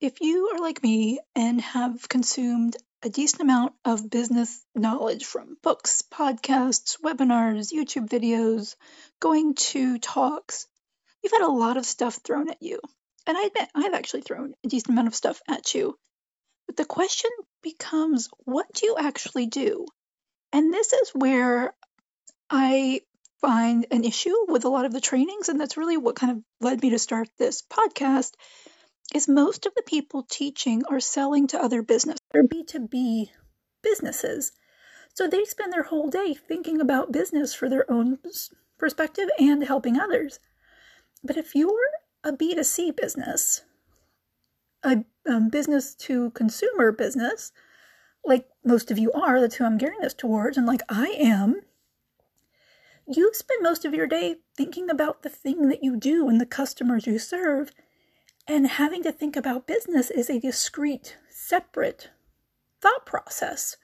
if you are like me and have consumed a decent amount of business knowledge from books, podcasts, webinars, YouTube videos, going to talks, you've had a lot of stuff thrown at you. And I admit, I've actually thrown a decent amount of stuff at you. But the question becomes what do you actually do? And this is where I find an issue with a lot of the trainings, and that's really what kind of led me to start this podcast. Is most of the people teaching are selling to other business or B2B businesses. So they spend their whole day thinking about business for their own perspective and helping others. But if you're a B2C business, a um, business to consumer business, like most of you are, that's who I'm gearing this towards, and like I am, you spend most of your day thinking about the thing that you do and the customers you serve, and having to think about business is a discrete, separate thought process.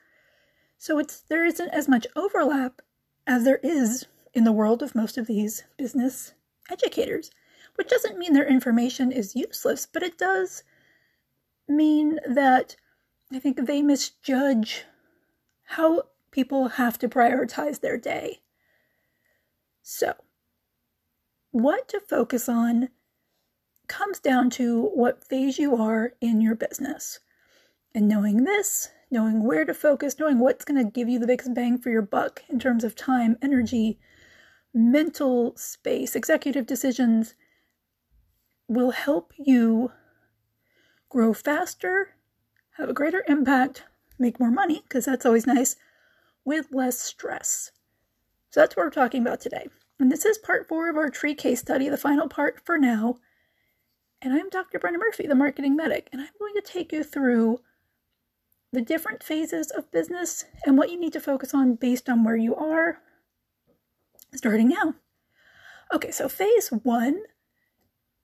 So it's there isn't as much overlap as there is in the world of most of these business educators, which doesn't mean their information is useless, but it does mean that I think they misjudge how people have to prioritize their day. So, what to focus on comes down to what phase you are in your business. And knowing this, knowing where to focus, knowing what's going to give you the biggest bang for your buck in terms of time, energy, mental space, executive decisions will help you grow faster, have a greater impact, make more money, because that's always nice, with less stress. So that's what we're talking about today. And this is part four of our tree case study, the final part for now. And I'm Dr. Brenda Murphy, the marketing medic, and I'm going to take you through the different phases of business and what you need to focus on based on where you are starting now. Okay, so phase one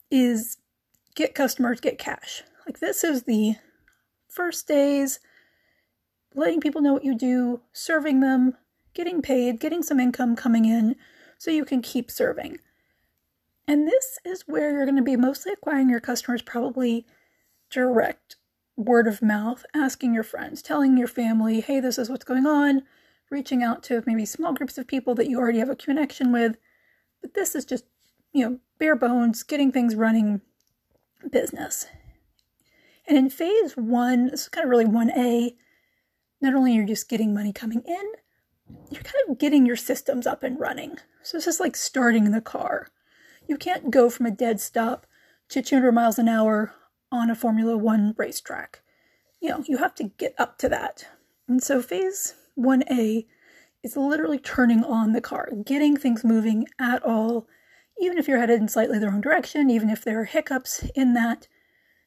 is get customers, get cash. Like this is the first days, letting people know what you do, serving them, getting paid, getting some income coming in so you can keep serving. And this is where you're going to be mostly acquiring your customers, probably direct word of mouth, asking your friends, telling your family, hey, this is what's going on, reaching out to maybe small groups of people that you already have a connection with. But this is just, you know, bare bones, getting things running business. And in phase one, this is kind of really 1A, not only are you just getting money coming in, you're kind of getting your systems up and running. So this is like starting the car. You can't go from a dead stop to 200 miles an hour on a Formula One racetrack. You know, you have to get up to that. And so phase 1A is literally turning on the car, getting things moving at all, even if you're headed in slightly the wrong direction, even if there are hiccups in that,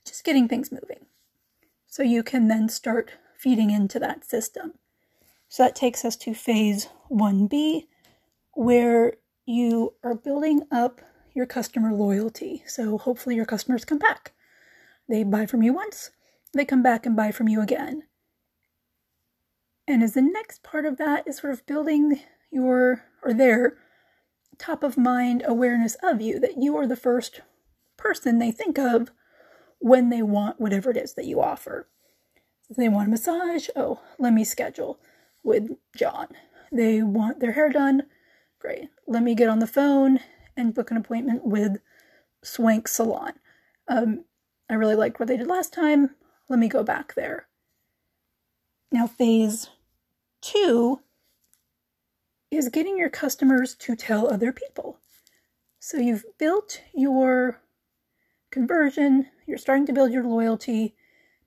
just getting things moving. So you can then start feeding into that system. So that takes us to phase 1B, where you are building up your customer loyalty. So hopefully your customers come back. They buy from you once, they come back and buy from you again. And as the next part of that is sort of building your or their top of mind awareness of you, that you are the first person they think of when they want whatever it is that you offer. If they want a massage, oh, let me schedule with John. They want their hair done, great. Let me get on the phone and book an appointment with Swank Salon. Um, I really liked what they did last time. Let me go back there. Now, phase two is getting your customers to tell other people. So you've built your conversion, you're starting to build your loyalty.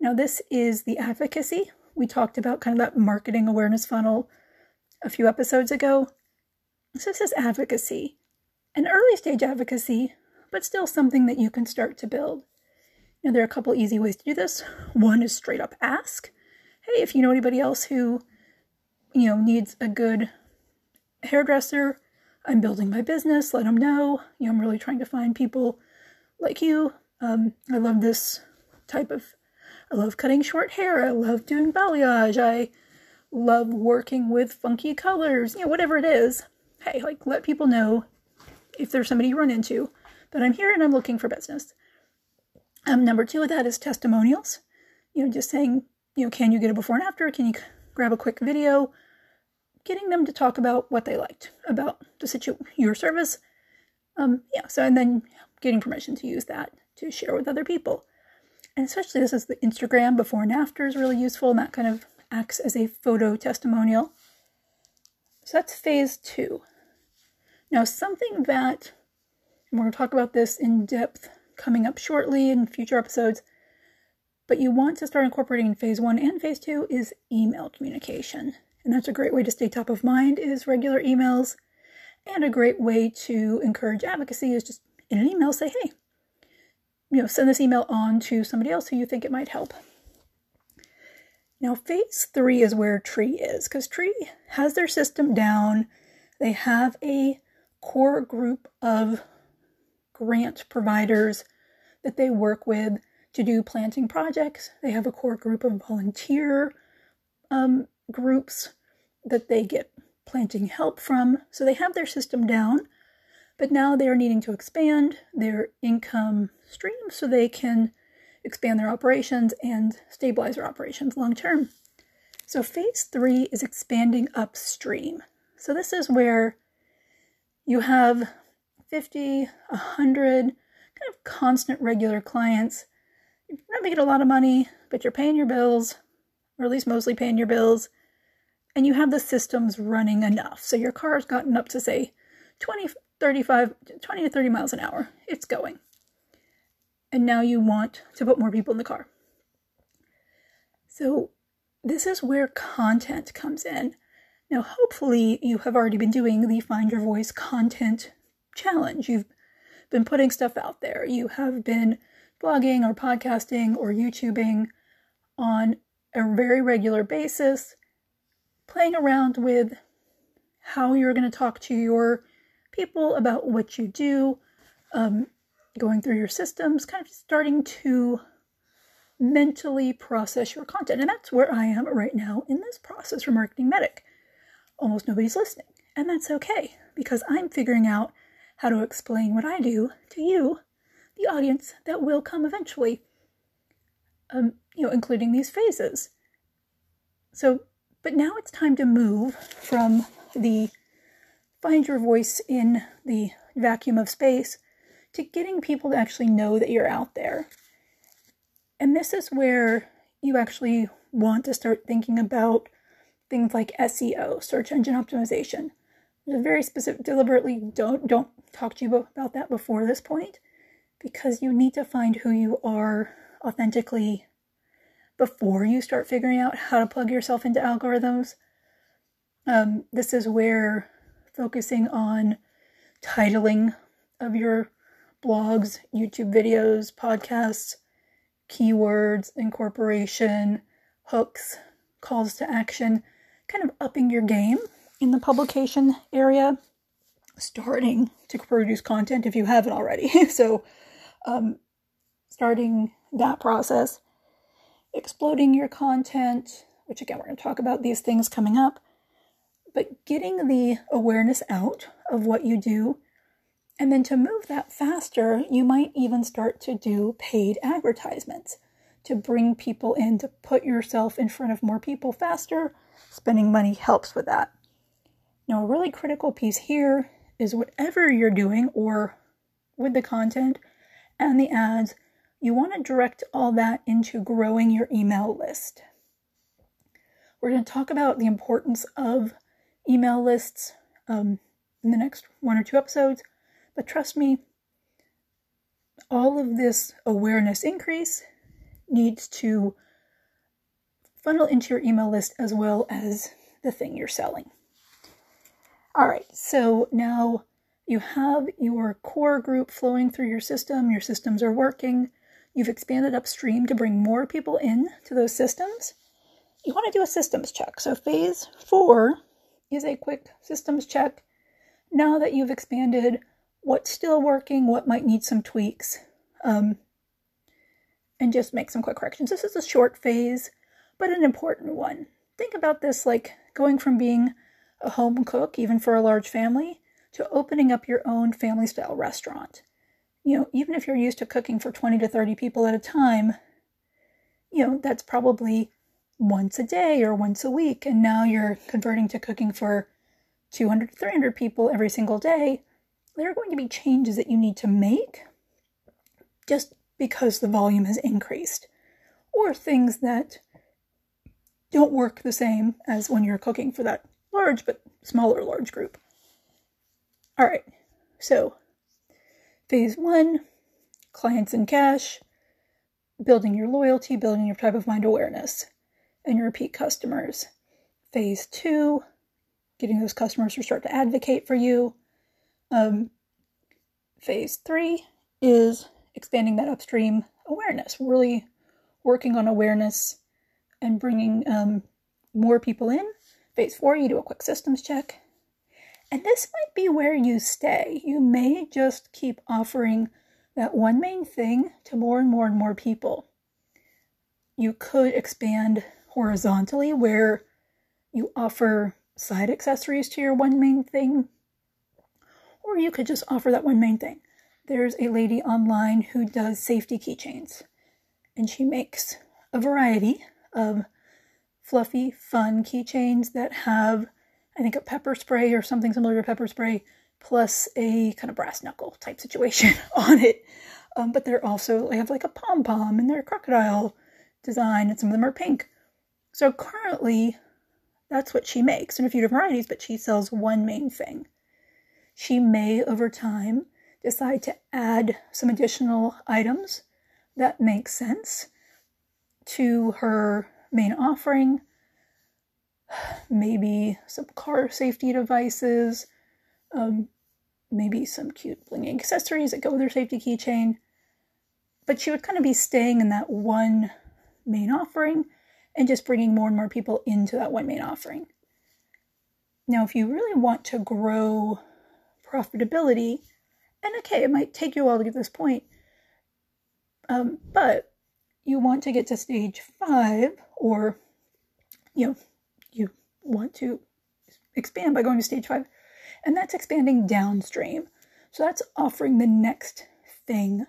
Now, this is the advocacy. We talked about kind of that marketing awareness funnel a few episodes ago. So, this is advocacy, an early stage advocacy, but still something that you can start to build. Now, there are a couple easy ways to do this. One is straight up ask, hey, if you know anybody else who, you know, needs a good hairdresser, I'm building my business, let them know. You know, I'm really trying to find people like you. Um, I love this type of, I love cutting short hair. I love doing balayage. I love working with funky colors, you know, whatever it is. Hey, like, let people know if there's somebody you run into But I'm here and I'm looking for business. Um, number two of that is testimonials. You know, just saying, you know, can you get a before and after? Can you grab a quick video? Getting them to talk about what they liked about the situ your service. Um, yeah. So and then getting permission to use that to share with other people. And especially this is the Instagram before and after is really useful, and that kind of acts as a photo testimonial. So that's phase two. Now, something that, and we're going to talk about this in depth coming up shortly in future episodes, but you want to start incorporating in phase one and phase two is email communication. And that's a great way to stay top of mind is regular emails. And a great way to encourage advocacy is just in an email say, hey, you know, send this email on to somebody else who you think it might help. Now, phase three is where Tree is, because Tree has their system down. They have a core group of grant providers that they work with to do planting projects. They have a core group of volunteer um, groups that they get planting help from. So they have their system down, but now they are needing to expand their income stream so they can expand their operations and stabilize their operations long term. So phase three is expanding upstream. So this is where you have 50, 100 kind of constant regular clients. You're not making a lot of money, but you're paying your bills, or at least mostly paying your bills, and you have the systems running enough. So your car's gotten up to say 20, 35, 20 to 30 miles an hour. It's going and now you want to put more people in the car. So, this is where content comes in. Now, hopefully, you have already been doing the Find Your Voice content challenge. You've been putting stuff out there. You have been blogging or podcasting or YouTubing on a very regular basis, playing around with how you're going to talk to your people about what you do, um, going through your systems, kind of starting to mentally process your content. And that's where I am right now in this process for Marketing Medic. Almost nobody's listening, and that's okay because I'm figuring out how to explain what I do to you, the audience that will come eventually. Um, you know, including these phases. So, but now it's time to move from the find your voice in the vacuum of space to getting people to actually know that you're out there. And this is where you actually want to start thinking about things like SEO, search engine optimization. There's very specific deliberately don't don't talk to you about that before this point because you need to find who you are authentically before you start figuring out how to plug yourself into algorithms. Um, this is where focusing on titling of your blogs, YouTube videos, podcasts, keywords, incorporation, hooks, calls to action, kind of upping your game in the publication area, starting to produce content if you haven't already. so, um, starting that process, exploding your content, which again, we're going to talk about these things coming up, but getting the awareness out of what you do and then to move that faster, you might even start to do paid advertisements to bring people in, to put yourself in front of more people faster. Spending money helps with that. Now, a really critical piece here is whatever you're doing or with the content and the ads, you want to direct all that into growing your email list. We're going to talk about the importance of email lists um, in the next one or two episodes. But trust me, all of this awareness increase needs to funnel into your email list as well as the thing you're selling. All right, so now you have your core group flowing through your system, your systems are working, you've expanded upstream to bring more people in to those systems. You want to do a systems check. So, phase four is a quick systems check. Now that you've expanded what's still working, what might need some tweaks, um, and just make some quick corrections. This is a short phase, but an important one. Think about this like going from being a home cook, even for a large family, to opening up your own family style restaurant. you know, even if you're used to cooking for 20 to 30 people at a time, you know, that's probably once a day or once a week. And now you're converting to cooking for 200 to 300 people every single day. There are going to be changes that you need to make just because the volume has increased, or things that don't work the same as when you're cooking for that large but smaller large group. All right, so phase one clients and cash, building your loyalty, building your type of mind awareness, and your repeat customers. Phase two, getting those customers to start to advocate for you. Um, phase three is expanding that upstream awareness, really working on awareness and bringing um, more people in. Phase four, you do a quick systems check. And this might be where you stay. You may just keep offering that one main thing to more and more and more people. You could expand horizontally where you offer side accessories to your one main thing, or you could just offer that one main thing. There's a lady online who does safety keychains, and she makes a variety of fluffy, fun keychains that have, I think, a pepper spray or something similar to pepper spray, plus a kind of brass knuckle type situation on it. Um, but they're also, they have like a pom pom and they're crocodile design, and some of them are pink. So currently, that's what she makes in a few different varieties, but she sells one main thing. She may, over time, decide to add some additional items that make sense to her main offering. Maybe some car safety devices, um, maybe some cute blingy accessories that go with her safety keychain. But she would kind of be staying in that one main offering and just bringing more and more people into that one main offering. Now, if you really want to grow profitability, and okay, it might take you a while to get this point. Um, but you want to get to stage five, or you know, you want to expand by going to stage five, and that's expanding downstream. So that's offering the next thing.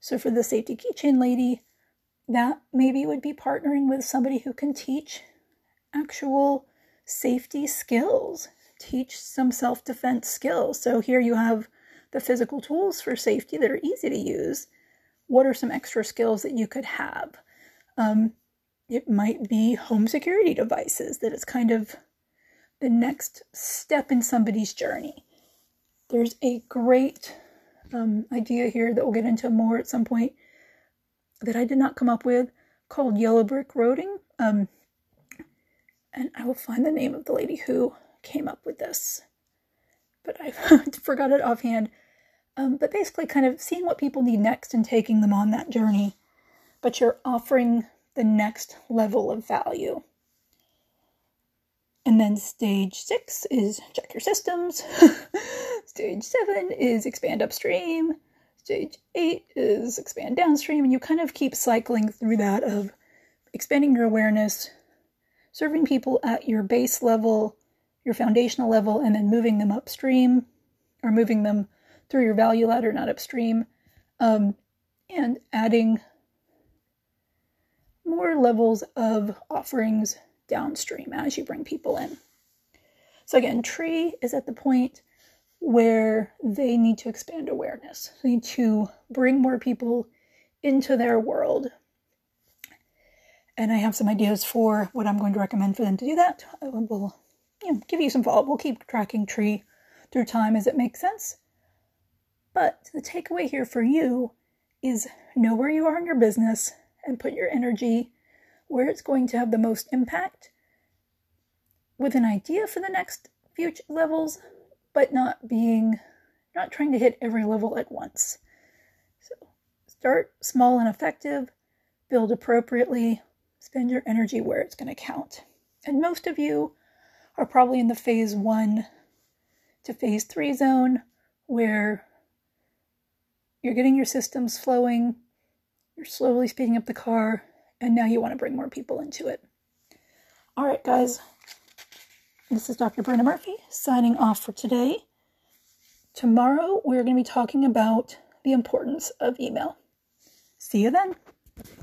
So for the safety keychain lady, that maybe would be partnering with somebody who can teach actual safety skills, teach some self defense skills. So here you have the physical tools for safety that are easy to use, what are some extra skills that you could have? Um, it might be home security devices, that it's kind of the next step in somebody's journey. There's a great um, idea here that we'll get into more at some point that I did not come up with called Yellow Brick Roading. Um, and I will find the name of the lady who came up with this, but I forgot it offhand. Um, but basically, kind of seeing what people need next and taking them on that journey. But you're offering the next level of value. And then stage six is check your systems. stage seven is expand upstream. Stage eight is expand downstream. And you kind of keep cycling through that of expanding your awareness, serving people at your base level, your foundational level, and then moving them upstream or moving them through your value ladder, not upstream, um, and adding more levels of offerings downstream as you bring people in. So, again, tree is at the point where they need to expand awareness, they need to bring more people into their world. And I have some ideas for what I'm going to recommend for them to do that. I will you know, give you some follow up. We'll keep tracking tree through time as it makes sense. But the takeaway here for you is know where you are in your business and put your energy where it's going to have the most impact with an idea for the next few levels, but not being, not trying to hit every level at once. So start small and effective, build appropriately, spend your energy where it's going to count. And most of you are probably in the phase one to phase three zone where you're getting your systems flowing, you're slowly speeding up the car, and now you want to bring more people into it. All right, guys, this is Dr. Brenda Murphy signing off for today. Tomorrow, we're going to be talking about the importance of email. See you then.